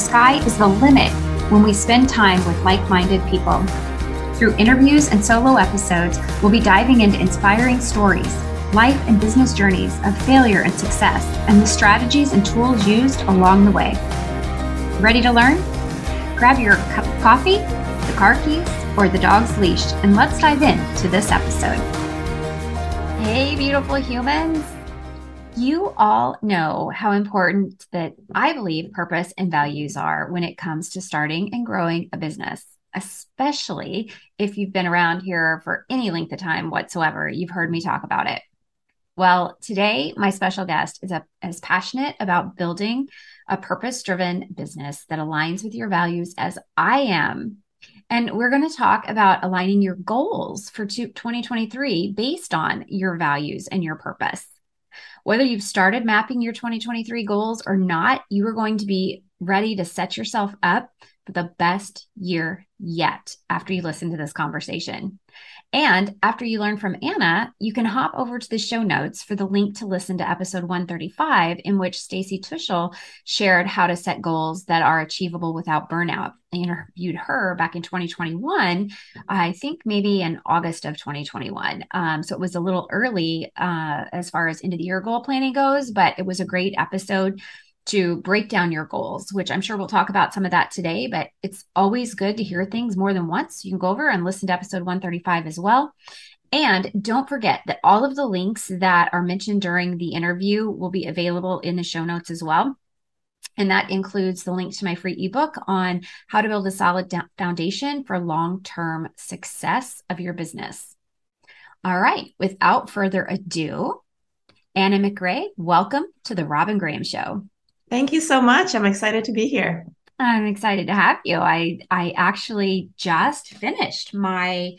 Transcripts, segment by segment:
Sky is the limit when we spend time with like minded people. Through interviews and solo episodes, we'll be diving into inspiring stories, life and business journeys of failure and success, and the strategies and tools used along the way. Ready to learn? Grab your cup of coffee, the car keys, or the dog's leash, and let's dive in to this episode. Hey, beautiful humans. You all know how important that I believe purpose and values are when it comes to starting and growing a business, especially if you've been around here for any length of time whatsoever. You've heard me talk about it. Well, today, my special guest is a, as passionate about building a purpose driven business that aligns with your values as I am. And we're going to talk about aligning your goals for 2023 based on your values and your purpose. Whether you've started mapping your 2023 goals or not, you are going to be ready to set yourself up for the best year yet after you listen to this conversation. And after you learn from Ana, you can hop over to the show notes for the link to listen to episode 135, in which Stacy Tuschl shared how to set goals that are achievable without burnout. I interviewed her back in 2021, I think maybe in August of 2021. Um, so it was a little early uh, as far as end of the year goal planning goes, but it was a great episode to break down your goals, which I'm sure we'll talk about some of that today, but it's always good to hear things more than once. You can go over and listen to episode 135 as well. And don't forget that all of the links that are mentioned during the interview will be available in the show notes as well. And that includes the link to my free ebook on how to build a solid foundation for long term success of your business. All right, without further ado, Ana McRae, welcome to the Robin Graham Show. Thank you so much. I'm excited to be here. I'm excited to have you. I I actually just finished my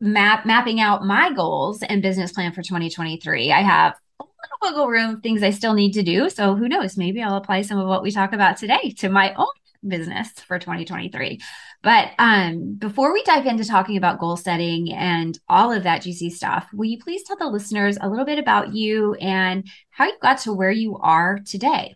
map mapping out my goals and business plan for 2023. I have a little wiggle room things I still need to do. So who knows? Maybe I'll apply some of what we talk about today to my own business for 2023. But um, before we dive into talking about goal setting and all of that juicy stuff, will you please tell the listeners a little bit about you and how you got to where you are today?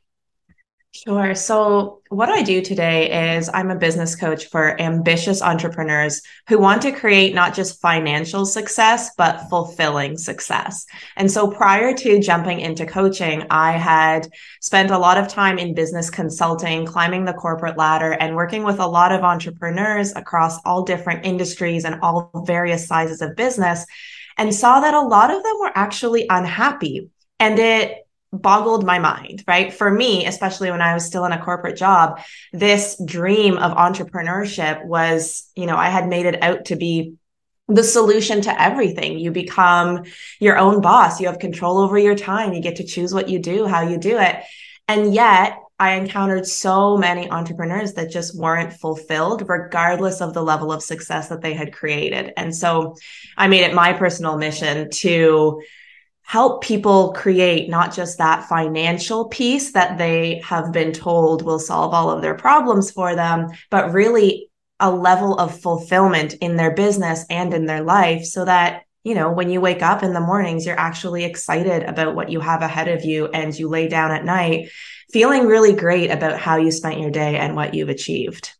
Sure. So, what I do today is I'm a business coach for ambitious entrepreneurs who want to create not just financial success, but fulfilling success. And so, prior to jumping into coaching, I had spent a lot of time in business consulting, climbing the corporate ladder, and working with a lot of entrepreneurs across all different industries and all various sizes of business, and saw that a lot of them were actually unhappy. And it boggled my mind, right? For me, especially when I was still in a corporate job, this dream of entrepreneurship was, you know, I had made it out to be the solution to everything. You become your own boss. You have control over your time. You get to choose what you do, how you do it. And yet I encountered so many entrepreneurs that just weren't fulfilled, regardless of the level of success that they had created. And so I made it my personal mission to help people create not just that financial piece that they have been told will solve all of their problems for them, but really a level of fulfillment in their business and in their life so that you know, when you wake up in the mornings, you're actually excited about what you have ahead of you and you lay down at night feeling really great about how you spent your day and what you've achieved.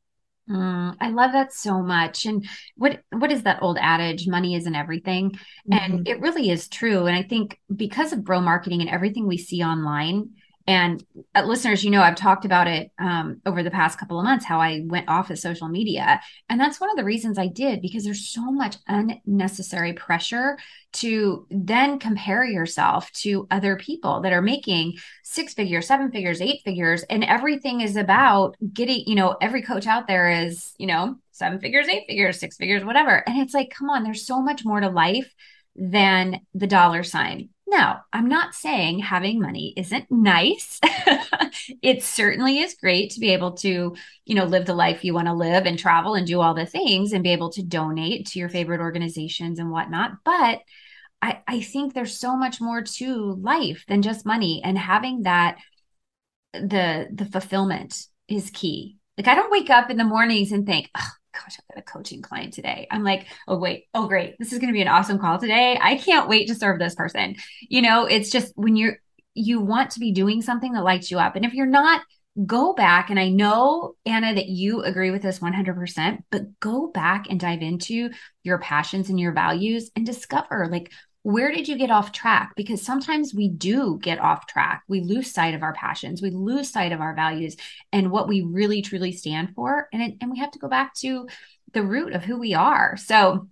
Mm, I love that so much. And what what is that old adage? Money isn't everything, mm-hmm. and it really is true. And I think because of bro marketing and everything we see online, and uh, listeners, you know, I've talked about it um, over the past couple of months how I went off of social media. And that's one of the reasons I did because there's so much unnecessary pressure to then compare yourself to other people that are making six figures, seven figures, eight figures. And everything is about getting, you know, every coach out there is, you know, seven figures, eight figures, six figures, whatever. And it's like, come on, there's so much more to life than the dollar sign Now, I'm not saying having money isn't nice. it certainly is great to be able to, you know, live the life you want to live and travel and do all the things and be able to donate to your favorite organizations and whatnot. But I, I think there's so much more to life than just money and having that the the fulfillment is key. Like I don't wake up in the mornings and think, gosh, I've got a coaching client today. I'm like, oh, wait, oh, great. This is going to be an awesome call today. I can't wait to serve this person. You know, it's just when you're, you want to be doing something that lights you up. And if you're not, go back. And I know, Ana, that you agree with this 100%, but go back and dive into your passions and your values and discover like, where did you get off track? Because sometimes we do get off track. We lose sight of our passions, we lose sight of our values and what we really truly stand for. And, and we have to go back to the root of who we are. So,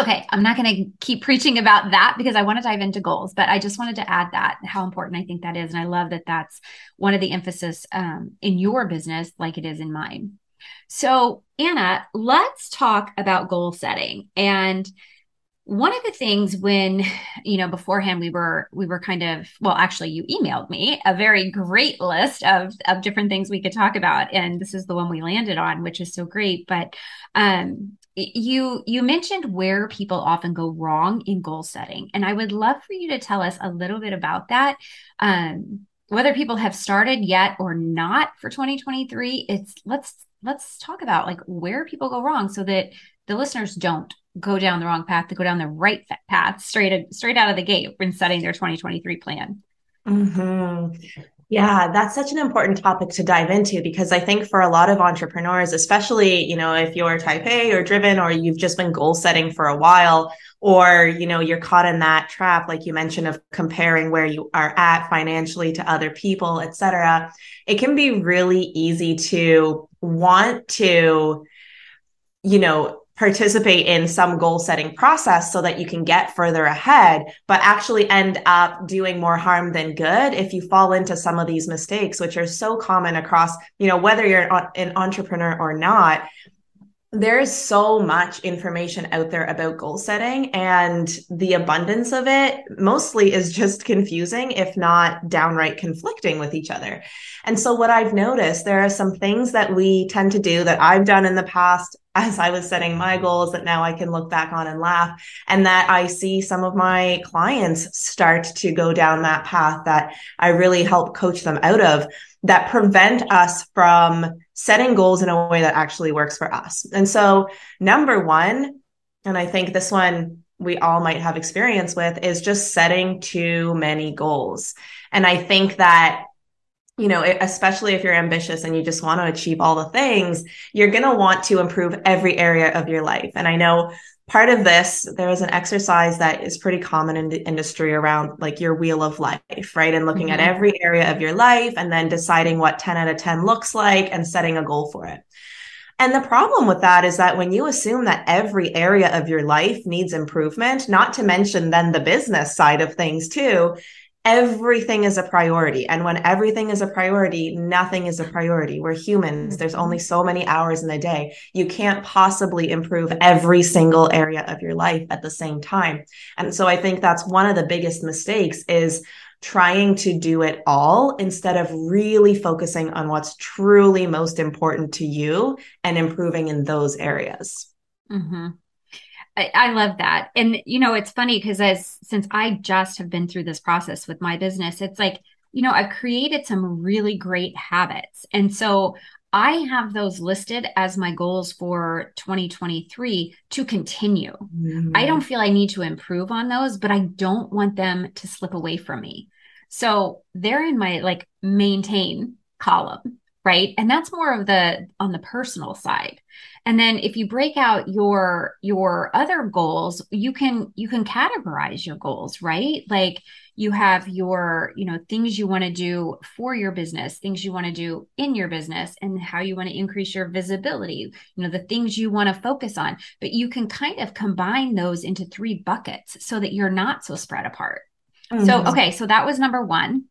okay, I'm not going to keep preaching about that because I want to dive into goals, but I just wanted to add that how important I think that is. And I love that that's one of the emphasis um, in your business, like it is in mine. So, Ana, let's talk about goal setting. And one of the things when you know beforehand we were we were kind of well actually you emailed me a very great list of of different things we could talk about and this is the one we landed on which is so great. But um you you mentioned where people often go wrong in goal setting and i would love for you to tell us a little bit about that. Um whether people have started yet or not for 2023 it's let's let's talk about like where people go wrong so that the listeners don't go down the wrong path to go down the right path straight straight out of the gate when setting their 2023 plan mm-hmm. yeah that's such an important topic to dive into because i think for a lot of entrepreneurs especially you know if you're type a or driven or you've just been goal setting for a while or you know you're caught in that trap like you mentioned of comparing where you are at financially to other people etc it can be really easy to want to you know participate in some goal setting process so that you can get further ahead, but actually end up doing more harm than good if you fall into some of these mistakes, which are so common across, you know, whether you're an entrepreneur or not. There is so much information out there about goal setting, and the abundance of it mostly is just confusing, if not downright conflicting with each other. And so, what I've noticed, there are some things that we tend to do that I've done in the past as I was setting my goals that now I can look back on and laugh. And that I see some of my clients start to go down that path that I really help coach them out of that prevent us from setting goals in a way that actually works for us. And so, number one, and I think this one we all might have experience with is just setting too many goals. And I think that you know, especially if you're ambitious and you just want to achieve all the things, you're going to want to improve every area of your life. And I know part of this, there is an exercise that is pretty common in the industry around like your wheel of life, right? And looking mm-hmm. at every area of your life and then deciding what 10 out of 10 looks like and setting a goal for it. And the problem with that is that when you assume that every area of your life needs improvement, not to mention then the business side of things too, everything is a priority. And when everything is a priority, nothing is a priority. We're humans. There's only so many hours in the day. You can't possibly improve every single area of your life at the same time. And so I think that's one of the biggest mistakes is trying to do it all instead of really focusing on what's truly most important to you and improving in those areas. Mm-hmm. I, I love that. And, you know, it's funny because as since I just have been through this process with my business, it's like, you know, I've created some really great habits. And so I have those listed as my goals for 2023 to continue. Mm-hmm. I don't feel I need to improve on those, but I don't want them to slip away from me. So they're in my like maintain column, right? And that's more of the on the personal side. And then if you break out your your other goals you can you can categorize your goals right? Like you have your you know things you want to do for your business things you want to do in your business and how you want to increase your visibility you know the things you want to focus on. But you can kind of combine those into three buckets so that you're not so spread apart. Mm-hmm. so okay so that was number 1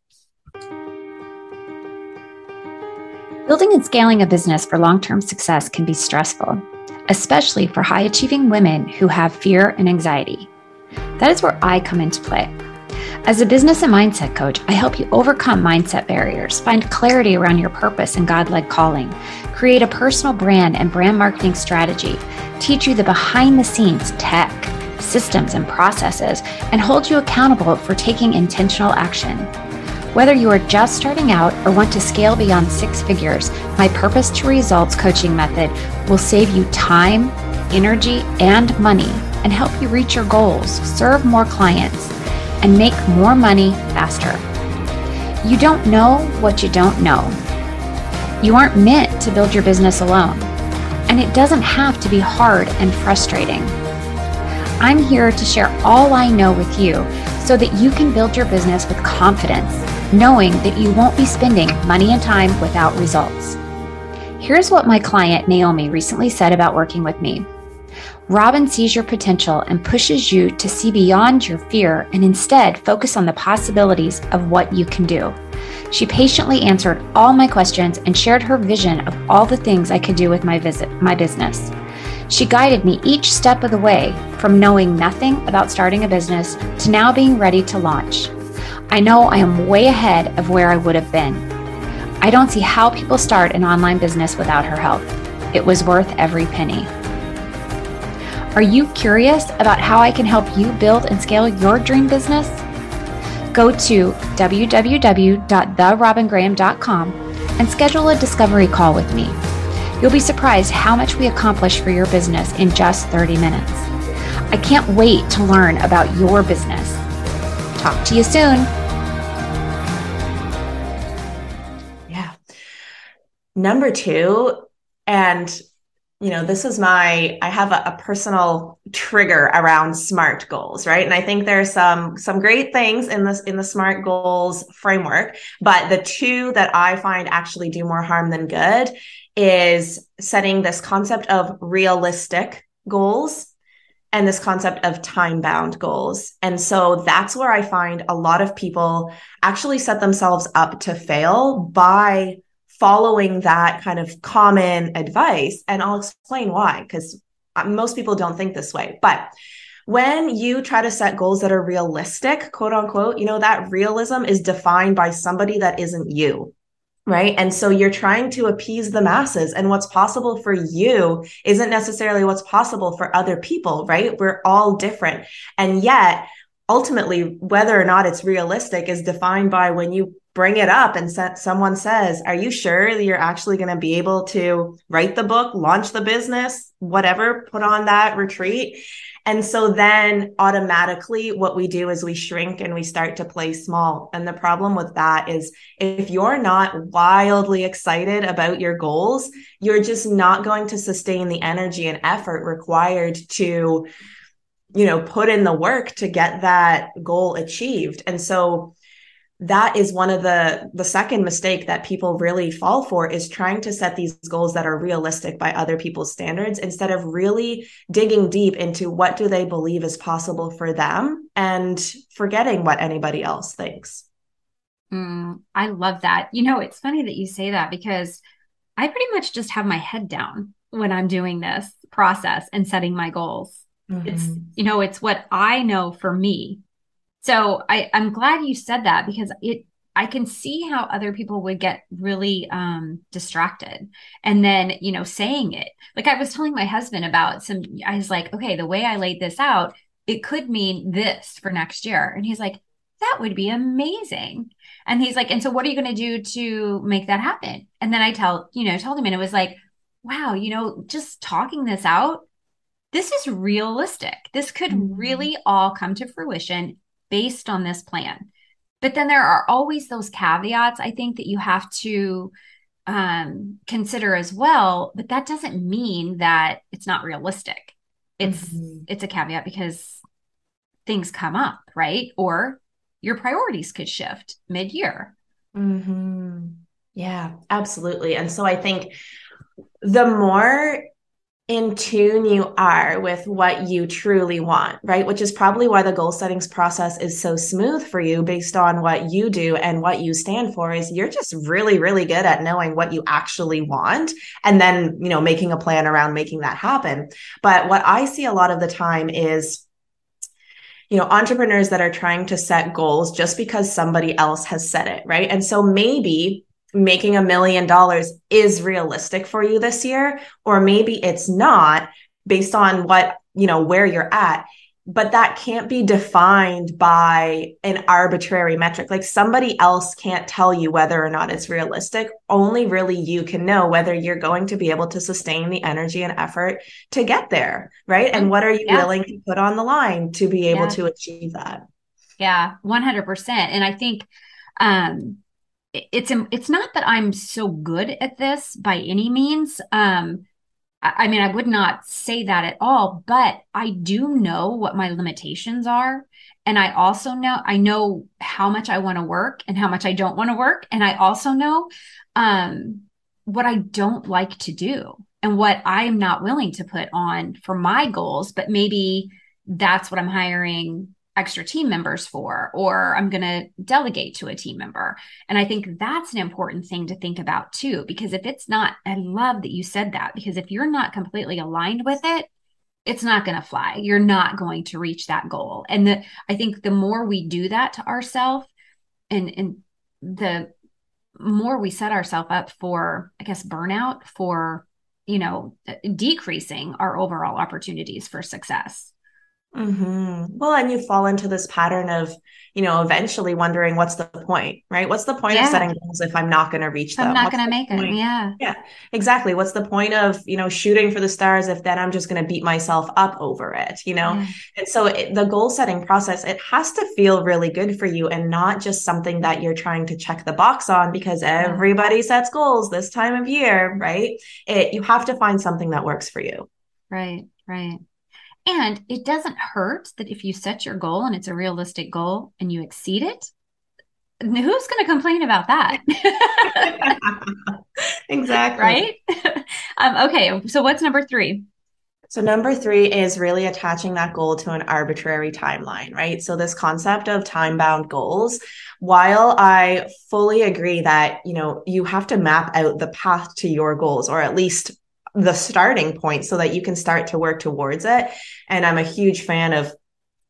Building and scaling a business for long term success can be stressful, especially for high achieving women who have fear and anxiety. That is where I come into play. As a business and mindset coach, I help you overcome mindset barriers, find clarity around your purpose and God led calling, create a personal brand and brand marketing strategy, teach you the behind the scenes tech, systems, and processes, and hold you accountable for taking intentional action. Whether you are just starting out or want to scale beyond six figures, my Purpose to Results coaching method will save you time, energy, and money and help you reach your goals, serve more clients and make more money faster. You don't know what you don't know. You aren't meant to build your business alone, and it doesn't have to be hard and frustrating. I'm here to share all I know with you so that you can build your business with confidence, knowing that you won't be spending money and time without results. Here's what my client Naomi recently said about working with me. Robin sees your potential and pushes you to see beyond your fear and instead focus on the possibilities of what you can do. She patiently answered all my questions and shared her vision of all the things I could do with my visit, my business. She guided me each step of the way from knowing nothing about starting a business to now being ready to launch. I know I am way ahead of where I would have been. I don't see how people start an online business without her help. It was worth every penny. Are you curious about how I can help you build and scale your dream business? Go to www.therobingraham.com and schedule a discovery call with me. You'll be surprised how much we accomplish for your business in just 30 minutes. I can't wait to learn about your business. Talk to you soon. Yeah. Number two, and you know this is my i have a, a, personal trigger around smart goals right and i think there's some some great things in this in the smart goals framework but the two that i find actually do more harm than good is setting this concept of realistic goals and this concept of time bound goals. And so that's where I find a lot of people actually set themselves up to fail by following that kind of common advice. And I'll explain why, because uh, most people don't think this way. But when you try to set goals that are realistic, quote unquote, you know, that realism is defined by somebody that isn't you. Right. And so you're trying to appease the masses and what's possible for you isn't necessarily what's possible for other people. Right. We're all different. And yet ultimately, whether or not it's realistic is defined by when you bring it up and someone says, Are you sure that you're actually going to be able to write the book, launch the business, whatever, put on that retreat? And so then automatically what we do is we shrink and we start to play small. And the problem with that is if you're not wildly excited about your goals, you're just not going to sustain the energy and effort required to, you know, put in the work to get that goal achieved. And so that is one of the the second mistake that people really fall for is trying to set these goals that are realistic by other people's standards instead of really digging deep into what do they believe is possible for them and forgetting what anybody else thinks. Mm, i love that. You know it's funny that you say that because i pretty much just have my head down when i'm doing this process and setting my goals. Mm-hmm. it's you know it's what i know for me so I, I'm glad you said that because it I can see how other people would get really um, distracted. And then, you know, saying it. Like I was telling my husband about some, I was like, okay, the way I laid this out, it could mean this for next year. And he's like, that would be amazing. And he's like, and so what are you going to do to make that happen? And then I tell, you know, told him, and it was like, wow, you know, just talking this out, this is realistic. This could mm-hmm. really all come to fruition based on this plan. But then there are always those caveats, I think, that you have to um, consider as well. But that doesn't mean that it's not realistic. It's mm-hmm. it's a caveat because things come up, right? Or your priorities could shift mid-year. Mm-hmm. Yeah, absolutely. And so I think the more in tune you are with what you truly want, right? Which is probably why the goal settings process is so smooth for you based on what you do and what you stand for is you're just really really good at knowing what you actually want and then, you know, making a plan around making that happen. But what I see a lot of the time is you know, entrepreneurs that are trying to set goals just because somebody else has set it, right? And so maybe making a million dollars is realistic for you this year, or maybe it's not based on what, you know, where you're at but that can't be defined by an arbitrary metric. Like somebody else can't tell you whether or not it's realistic. Only really you can know whether you're going to be able to sustain the energy and effort to get there. Right. And what are you yeah. willing to put on the line to be able yeah. to achieve that? Yeah, 100%. And I think, um, it's it's not that I'm so good at this by any means. Um, I mean, I would not say that at all, but I do know what my limitations are. And I also know, I know how much I want to work and how much I don't want to work. And I also know um, what I don't like to do and what I'm not willing to put on for my goals. But maybe that's what I'm hiring extra team members for, or I'm going to delegate to a team member. And I think that's an important thing to think about too, because if it's not, I love that you said that, because if you're not completely aligned with it, it's not going to fly. You're not going to reach that goal. And the, I think the more we do that to ourselves and, and the more we set ourselves up for, I guess, burnout, for, you know, decreasing our overall opportunities for success. Mm-hmm. Well, and you fall into this pattern of, you know, eventually wondering what's the point, right? What's the point yeah. of setting goals if I'm not going to reach them? I'm not going to make point? it. Yeah. Yeah, exactly. What's the point of, you know, shooting for the stars if then I'm just going to beat myself up over it, you know? Yeah. And so it, the goal setting process, it has to feel really good for you and not just something that you're trying to check the box on because everybody sets goals this time of year, right? It, you have to find something that works for you. Right, right. And it doesn't hurt that if you set your goal and it's a realistic goal and you exceed it, who's going to complain about that? exactly. Right? um, okay. So, what's number three? So, number three is really attaching that goal to an arbitrary timeline, right? So, this concept of time bound goals, while I fully agree that, you know, you have to map out the path to your goals, or at least the starting point so that you can start to work towards it. And I'm a huge fan of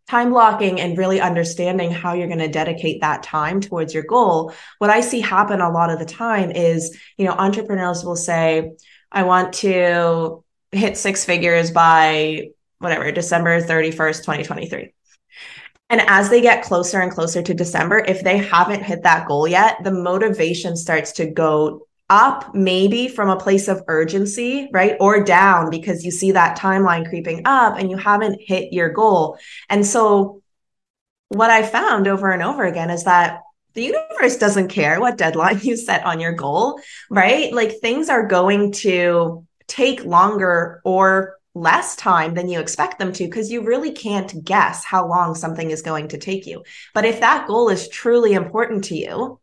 time blocking and really understanding how you're going to dedicate that time towards your goal. What I see happen a lot of the time is, you know, entrepreneurs will say, I want to hit six figures by whatever, December 31st, 2023. And as they get closer and closer to December, if they haven't hit that goal yet, the motivation starts to go up maybe from a place of urgency, right? Or down because you see that timeline creeping up and you haven't hit your goal. And so what I found over and over again is that the universe doesn't care what deadline you set on your goal, right? Like things are going to take longer or less time than you expect them to because you really can't guess how long something is going to take you. But if that goal is truly important to you,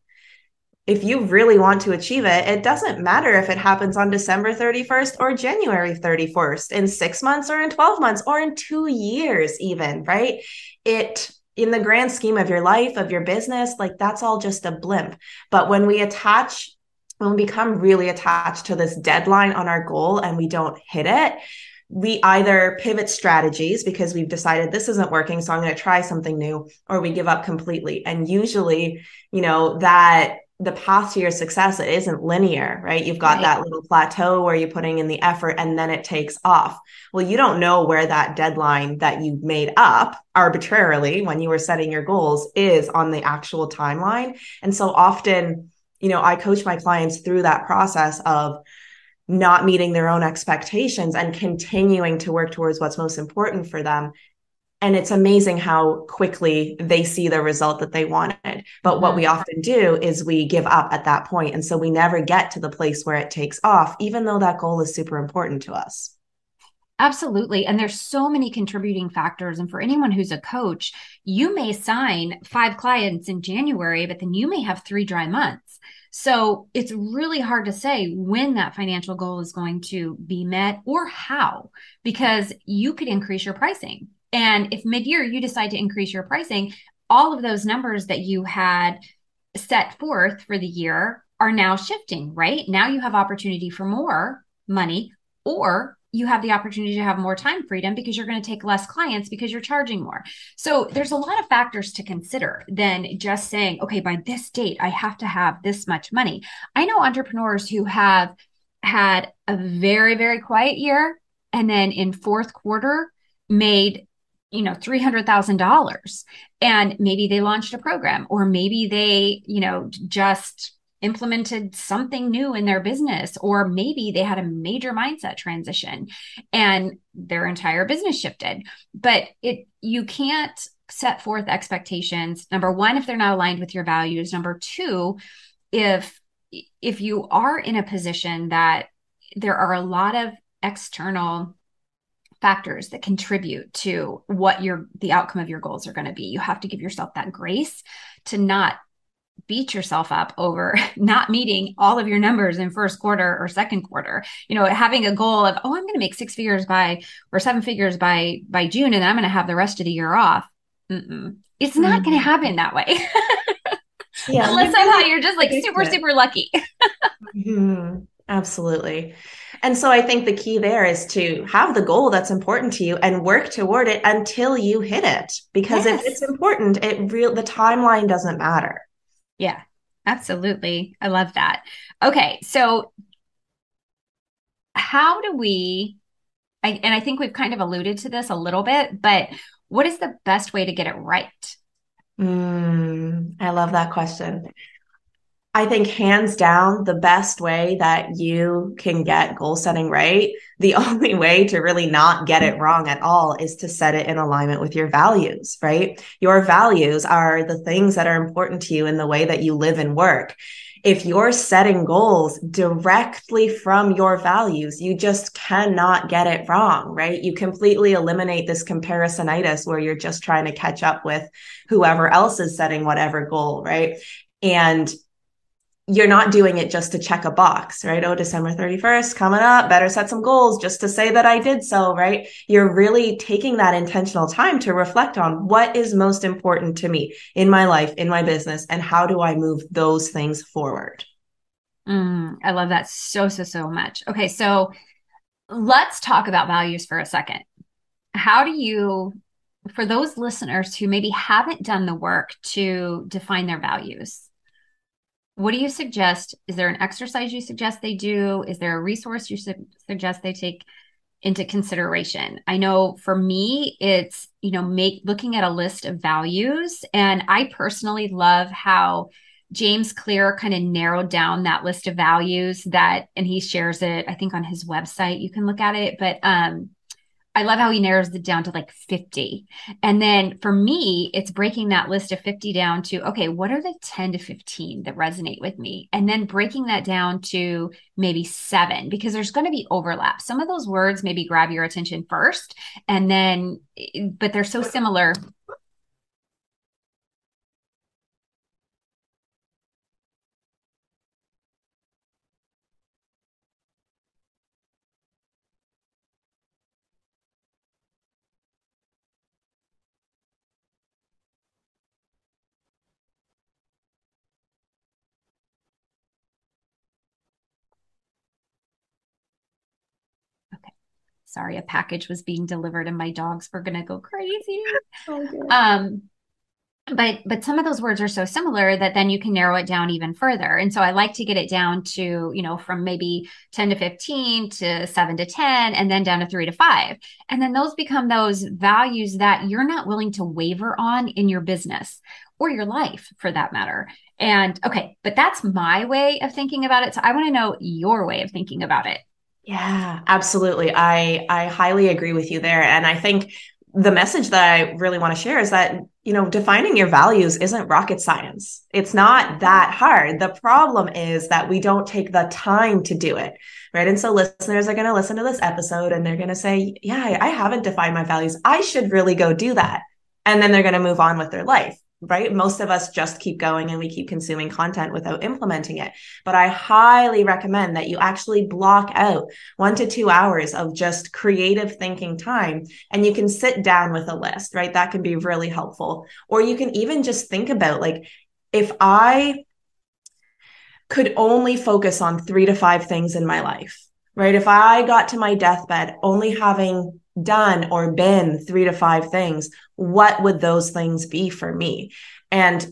if you really want to achieve it, it doesn't matter if it happens on December 31st or January 31st, in six months or in 12 months or in two years, even, right? It, in the grand scheme of your life, of your business, like that's all just a blimp. But when we attach, when we become really attached to this deadline on our goal and we don't hit it, we either pivot strategies because we've decided this isn't working so i'm going to try something new or we give up completely and usually you know that the path to your success it isn't linear right? You've got right. that little plateau where you're putting in the effort and then it takes off. Well you don't know where that deadline that you made up arbitrarily when you were setting your goals is on the actual timeline. And so often you know i coach my clients through that process of not meeting their own expectations and continuing to work towards what's most important for them and it's amazing how quickly they see the result that they wanted but what we mm-hmm. often do is we give up at that point and so we never get to the place where it takes off even though that goal is super important to us Absolutely. And there's so many contributing factors. And for anyone who's a coach, you may sign five clients in January, but then you may have three dry months. So it's really hard to say when that financial goal is going to be met or how, because you could increase your pricing. And if mid year you decide to increase your pricing, all of those numbers that you had set forth for the year are now shifting, right? Now you have opportunity for more money or you have the opportunity to have more time freedom because you're going to take less clients because you're charging more. So there's a lot of factors to consider than just saying, okay, by this date, I have to have this much money. I know entrepreneurs who have had a very, very quiet year and then in fourth quarter made you know $300,000 and maybe they launched a program or maybe they you know just implemented something new in their business or maybe they had a major mindset transition and their entire business shifted. But it you can't set forth expectations number 1 if they're not aligned with your values number 2 if if you are in a position that there are a lot of external factors that contribute to what your the outcome of your goals are going to be you have to give yourself that grace to not beat yourself up over not meeting all of your numbers in first quarter or second quarter you know having a goal of oh i'm going to make six figures by or seven figures by by june and i'm going to have the rest of the year off Mm-mm. it's not mm-hmm. going to happen that way yeah unless somehow you're just like super super lucky mm-hmm. absolutely and so I think the key there is to have the goal that's important to you and work toward it until you hit it. Because yes. if it's important, it real the timeline doesn't matter. Yeah, absolutely. I love that. Okay, so how do we I, and I think we've kind of alluded to this a little bit, but what is the best way to get it right? Mm, I love that question. I think hands down, the best way that you can get goal setting right, the only way to really not get it wrong at all is to set it in alignment with your values, right? Your values are the things that are important to you in the way that you live and work. If you're setting goals directly from your values, you just cannot get it wrong, right? You completely eliminate this comparisonitis where you're just trying to catch up with whoever else is setting whatever goal, right? And you're not doing it just to check a box, right? Oh, December 31st coming up, better set some goals just to say that I did so, right? You're really taking that intentional time to reflect on what is most important to me in my life, in my business, and how do I move those things forward? Mm, I love that so, so, so much. Okay. So let's talk about values for a second. How do you, for those listeners who maybe haven't done the work to define their values, what do you suggest? Is there an exercise you suggest they do? Is there a resource you su- suggest they take into consideration? I know for me, it's, you know, make looking at a list of values. And I personally love how James Clear kind of narrowed down that list of values that, and he shares it, I think on his website. You can look at it. But um, I love how he narrows it down to like 50. And then for me, it's breaking that list of 50 down to, okay, what are the 10 to 15 that resonate with me? And then breaking that down to maybe seven, because there's going to be overlap. Some of those words maybe grab your attention first, and then, but they're so similar sorry, a package was being delivered and my dogs were going to go crazy. Oh, um, but but some of those words are so similar that then you can narrow it down even further. And so i like to get it down to you know from maybe 10 to 15 to 7 to 10 and then down to 3 to 5 and then those become those values that you're not willing to waver on in your business or your life for that matter. And okay but that's my way of thinking about it. So i want to know your way of thinking about it yeah, absolutely. I I highly agree with you there and I think the message that I really want to share is that you know defining your values isn't rocket science. It's not that hard. The problem is that we don't take the time to do it. Right? And so listeners are going to listen to this episode and they're going to say, "Yeah, I haven't defined my values. I should really go do that." And then they're going to move on with their life right? Most of us just keep going and we keep consuming content without implementing it. But I highly recommend that you actually block out one to two hours of just creative thinking time and you can sit down with a list, right? That can be really helpful. Or you can even just think about like, if I could only focus on three to five things in my life, right? If I got to my deathbed only having done or been three to five things, what would those things be for me? And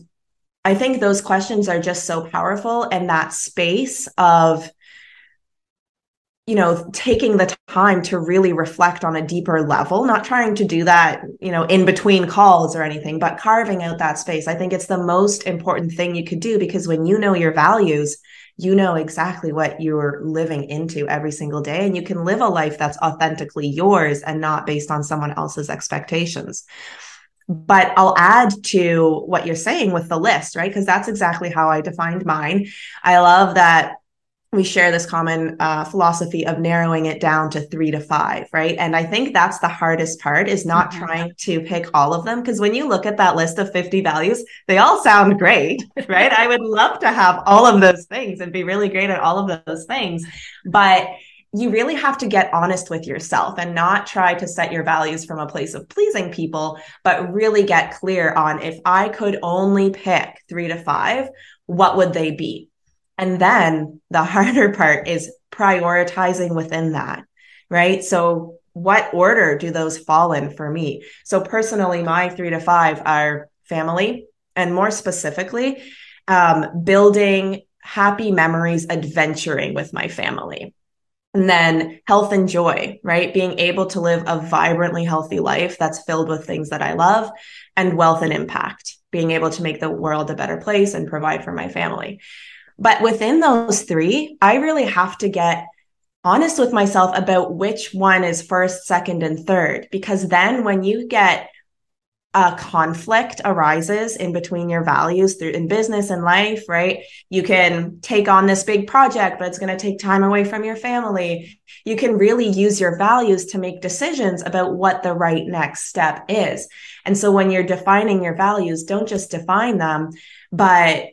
I think those questions are just so powerful and that space of you know taking the time to really reflect on a deeper level not trying to do that you know in between calls or anything but carving out that space i think it's the most important thing you could do because when you know your values you know exactly what you're living into every single day and you can live a life that's authentically yours and not based on someone else's expectations but I'll add to what you're saying with the list, right? Because that's exactly how I defined mine. I love that we share this common uh, philosophy of narrowing it down to three to five, right? And I think that's the hardest part is not mm-hmm. trying to pick all of them. Because when you look at that list of 50 values, they all sound great, right? I would love to have all of those things and be really great at all of those things. But you really have to get honest with yourself and not try to set your values from a place of pleasing people, but really get clear on if I could only pick three to five, what would they be? And then the harder part is prioritizing within that, right? So, what order do those fall in for me? So, personally, my three to five are family, and more specifically, um, building happy memories, adventuring with my family. And then health and joy, right? Being able to live a vibrantly healthy life that's filled with things that I love and wealth and impact, being able to make the world a better place and provide for my family. But within those three, I really have to get honest with myself about which one is first, second, and third. Because then when you get a conflict arises in between your values through in business and life, right? You can take on this big project, but it's going to take time away from your family. You can really use your values to make decisions about what the right next step is. And so when you're defining your values, don't just define them, but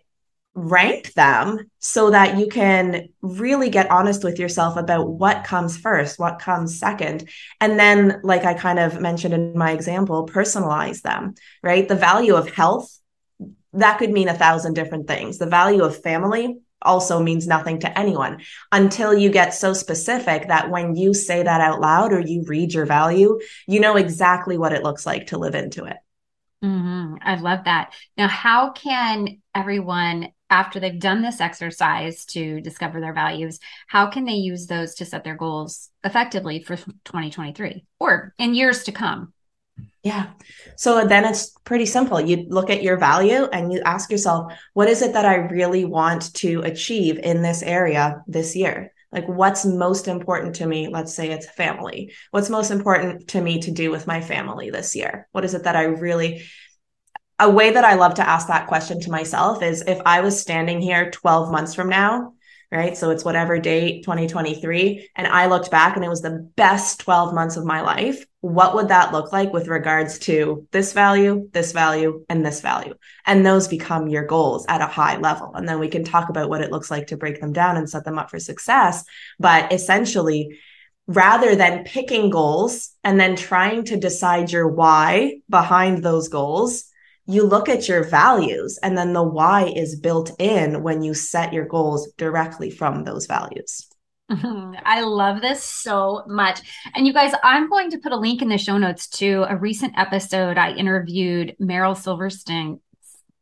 rank them so that you can really get honest with yourself about what comes first, what comes second. And then, like I kind of mentioned in my example, personalize them, right? The value of health, that could mean a thousand different things. The value of family also means nothing to anyone until you get so specific that when you say that out loud or you read your value, you know exactly what it looks like to live into it. Mm-hmm. I love that. Now, how can everyone after they've done this exercise to discover their values, how can they use those to set their goals effectively for 2023 or in years to come? Yeah. So then it's pretty simple. You look at your value and you ask yourself, what is it that I really want to achieve in this area this year? Like, what's most important to me? Let's say it's family. What's most important to me to do with my family this year? What is it that I really a way that I love to ask that question to myself is if I was standing here 12 months from now, right? So it's whatever date 2023, and I looked back and it was the best 12 months of my life. What would that look like with regards to this value, this value, and this value? And those become your goals at a high level. And then we can talk about what it looks like to break them down and set them up for success. But essentially, rather than picking goals and then trying to decide your why behind those goals, you look at your values and then the why is built in when you set your goals directly from those values. Mm-hmm. I love this so much. And you guys, I'm going to put a link in the show notes to a recent episode. I interviewed Meryl Silverstein,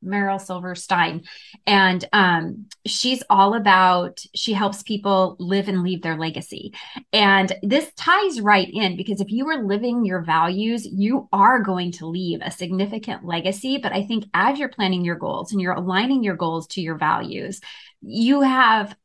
Meryl Silverstein. And um, she's all about, she helps people live and leave their legacy. And this ties right in because if you are living your values, you are going to leave a significant legacy. But I think as you're planning your goals and you're aligning your goals to your values, you have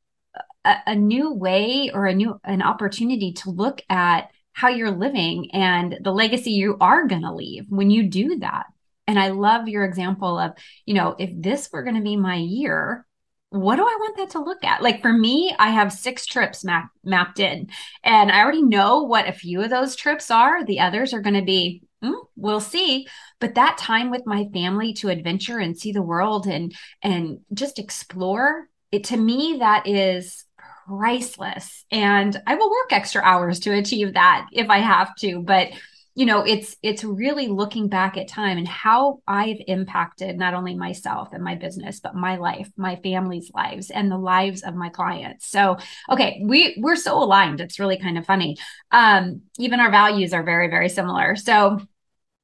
a, a new way or a new an opportunity to look at how you're living and the legacy you are going to leave when you do that and I love your example of, you know, if this were going to be my year, what do I want that to look at? Like for me, I have six trips map- mapped in, and I already know what a few of those trips are. The others are going to be, mm, we'll see. But that time with my family to adventure and see the world and and just explore it to me that is priceless. And I will work extra hours to achieve that if I have to. But you know it's it's really looking back at time and how i've impacted not only myself and my business but my life my family's lives and the lives of my clients so okay we we're so aligned it's really kind of funny um even our values are very very similar so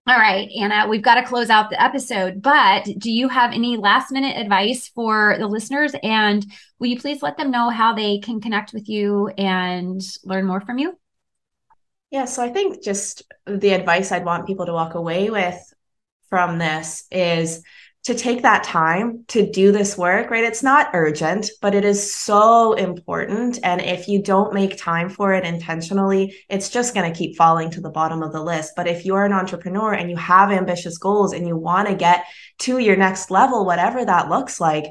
all right, Ana, we've got to close out the episode, but do you have any last minute advice for the listeners? And will you please let them know how they can connect with you and learn more from you? Yeah, so I think just the advice I'd want people to walk away with from this is to take that time to do this work, right? It's not urgent, but it is so important. And if you don't make time for it intentionally, it's just going to keep falling to the bottom of the list. But if you're an entrepreneur and you have ambitious goals and you want to get to your next level, whatever that looks like,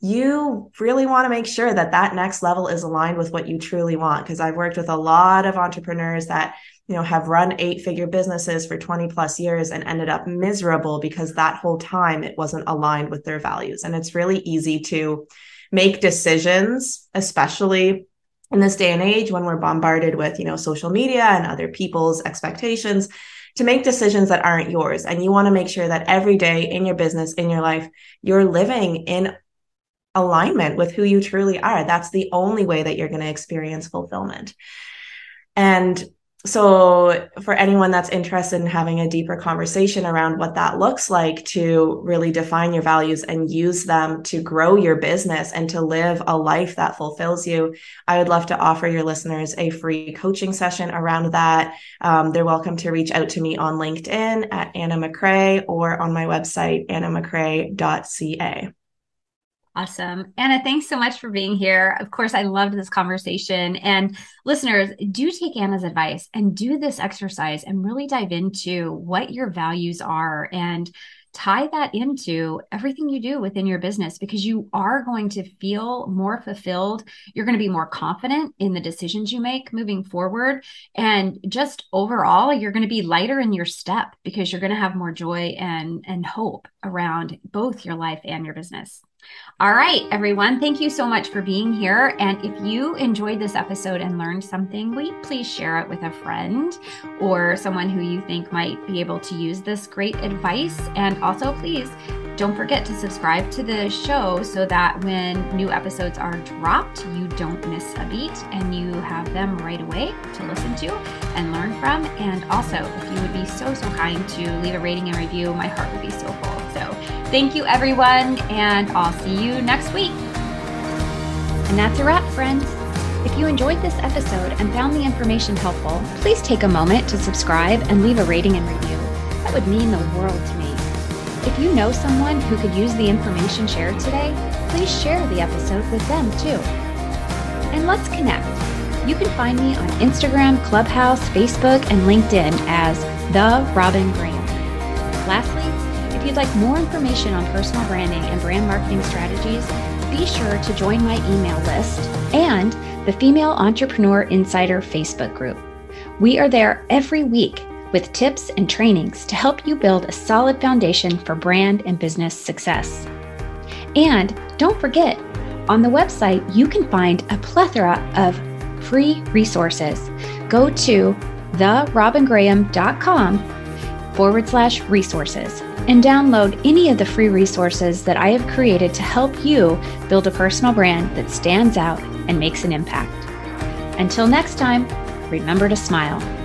you really want to make sure that that next level is aligned with what you truly want. Because i've worked with a lot of entrepreneurs that you know have run eight figure businesses for 20 plus years and ended up miserable because that whole time it wasn't aligned with their values. And it's really easy to make decisions especially in this day and age when we're bombarded with you know social media and other people's expectations to make decisions that aren't yours. And you want to make sure that every day in your business in your life you're living in alignment with who you truly are. That's the only way that you're going to experience fulfillment. And so, for anyone that's interested in having a deeper conversation around what that looks like to really define your values and use them to grow your business and to live a life that fulfills you, I would love to offer your listeners a free coaching session around that. Um, they're welcome to reach out to me on LinkedIn at Ana McRae or on my website, anamcrae.ca. Awesome. Ana, thanks so much for being here. Of course, I loved this conversation. And listeners, do take Ana's advice and do this exercise and really dive into what your values are and tie that into everything you do within your business because you are going to feel more fulfilled. You're going to be more confident in the decisions you make moving forward. And just overall, you're going to be lighter in your step because you're going to have more joy and, and hope around both your life and your business. All right, everyone. Thank you so much for being here. And if you enjoyed this episode and learned something, will please share it with a friend or someone who you think might be able to use this great advice? And also, please don't forget to subscribe to the show so that when new episodes are dropped, you don't miss a beat and you have them right away to listen to and learn from. And also, if you would be so, so kind to leave a rating and review, my heart would be so full. So, thank you, everyone, and I'll see you next week. And that's a wrap, friends. If you enjoyed this episode and found the information helpful, please take a moment to subscribe and leave a rating and review. That would mean the world to me. If you know someone who could use the information shared today, please share the episode with them too. And let's connect. You can find me on Instagram, Clubhouse, Facebook, and LinkedIn as The Robin Graham. Lastly, if you'd like more information on personal branding and brand marketing strategies, be sure to join my email list and the Female Entrepreneur Insider Facebook group. We are there every week with tips and trainings to help you build a solid foundation for brand and business success. And don't forget, on the website, you can find a plethora of free resources. Go to therobingraham.com forward slash resources and download any of the free resources that I have created to help you build a personal brand that stands out and makes an impact. Until next time, remember to smile.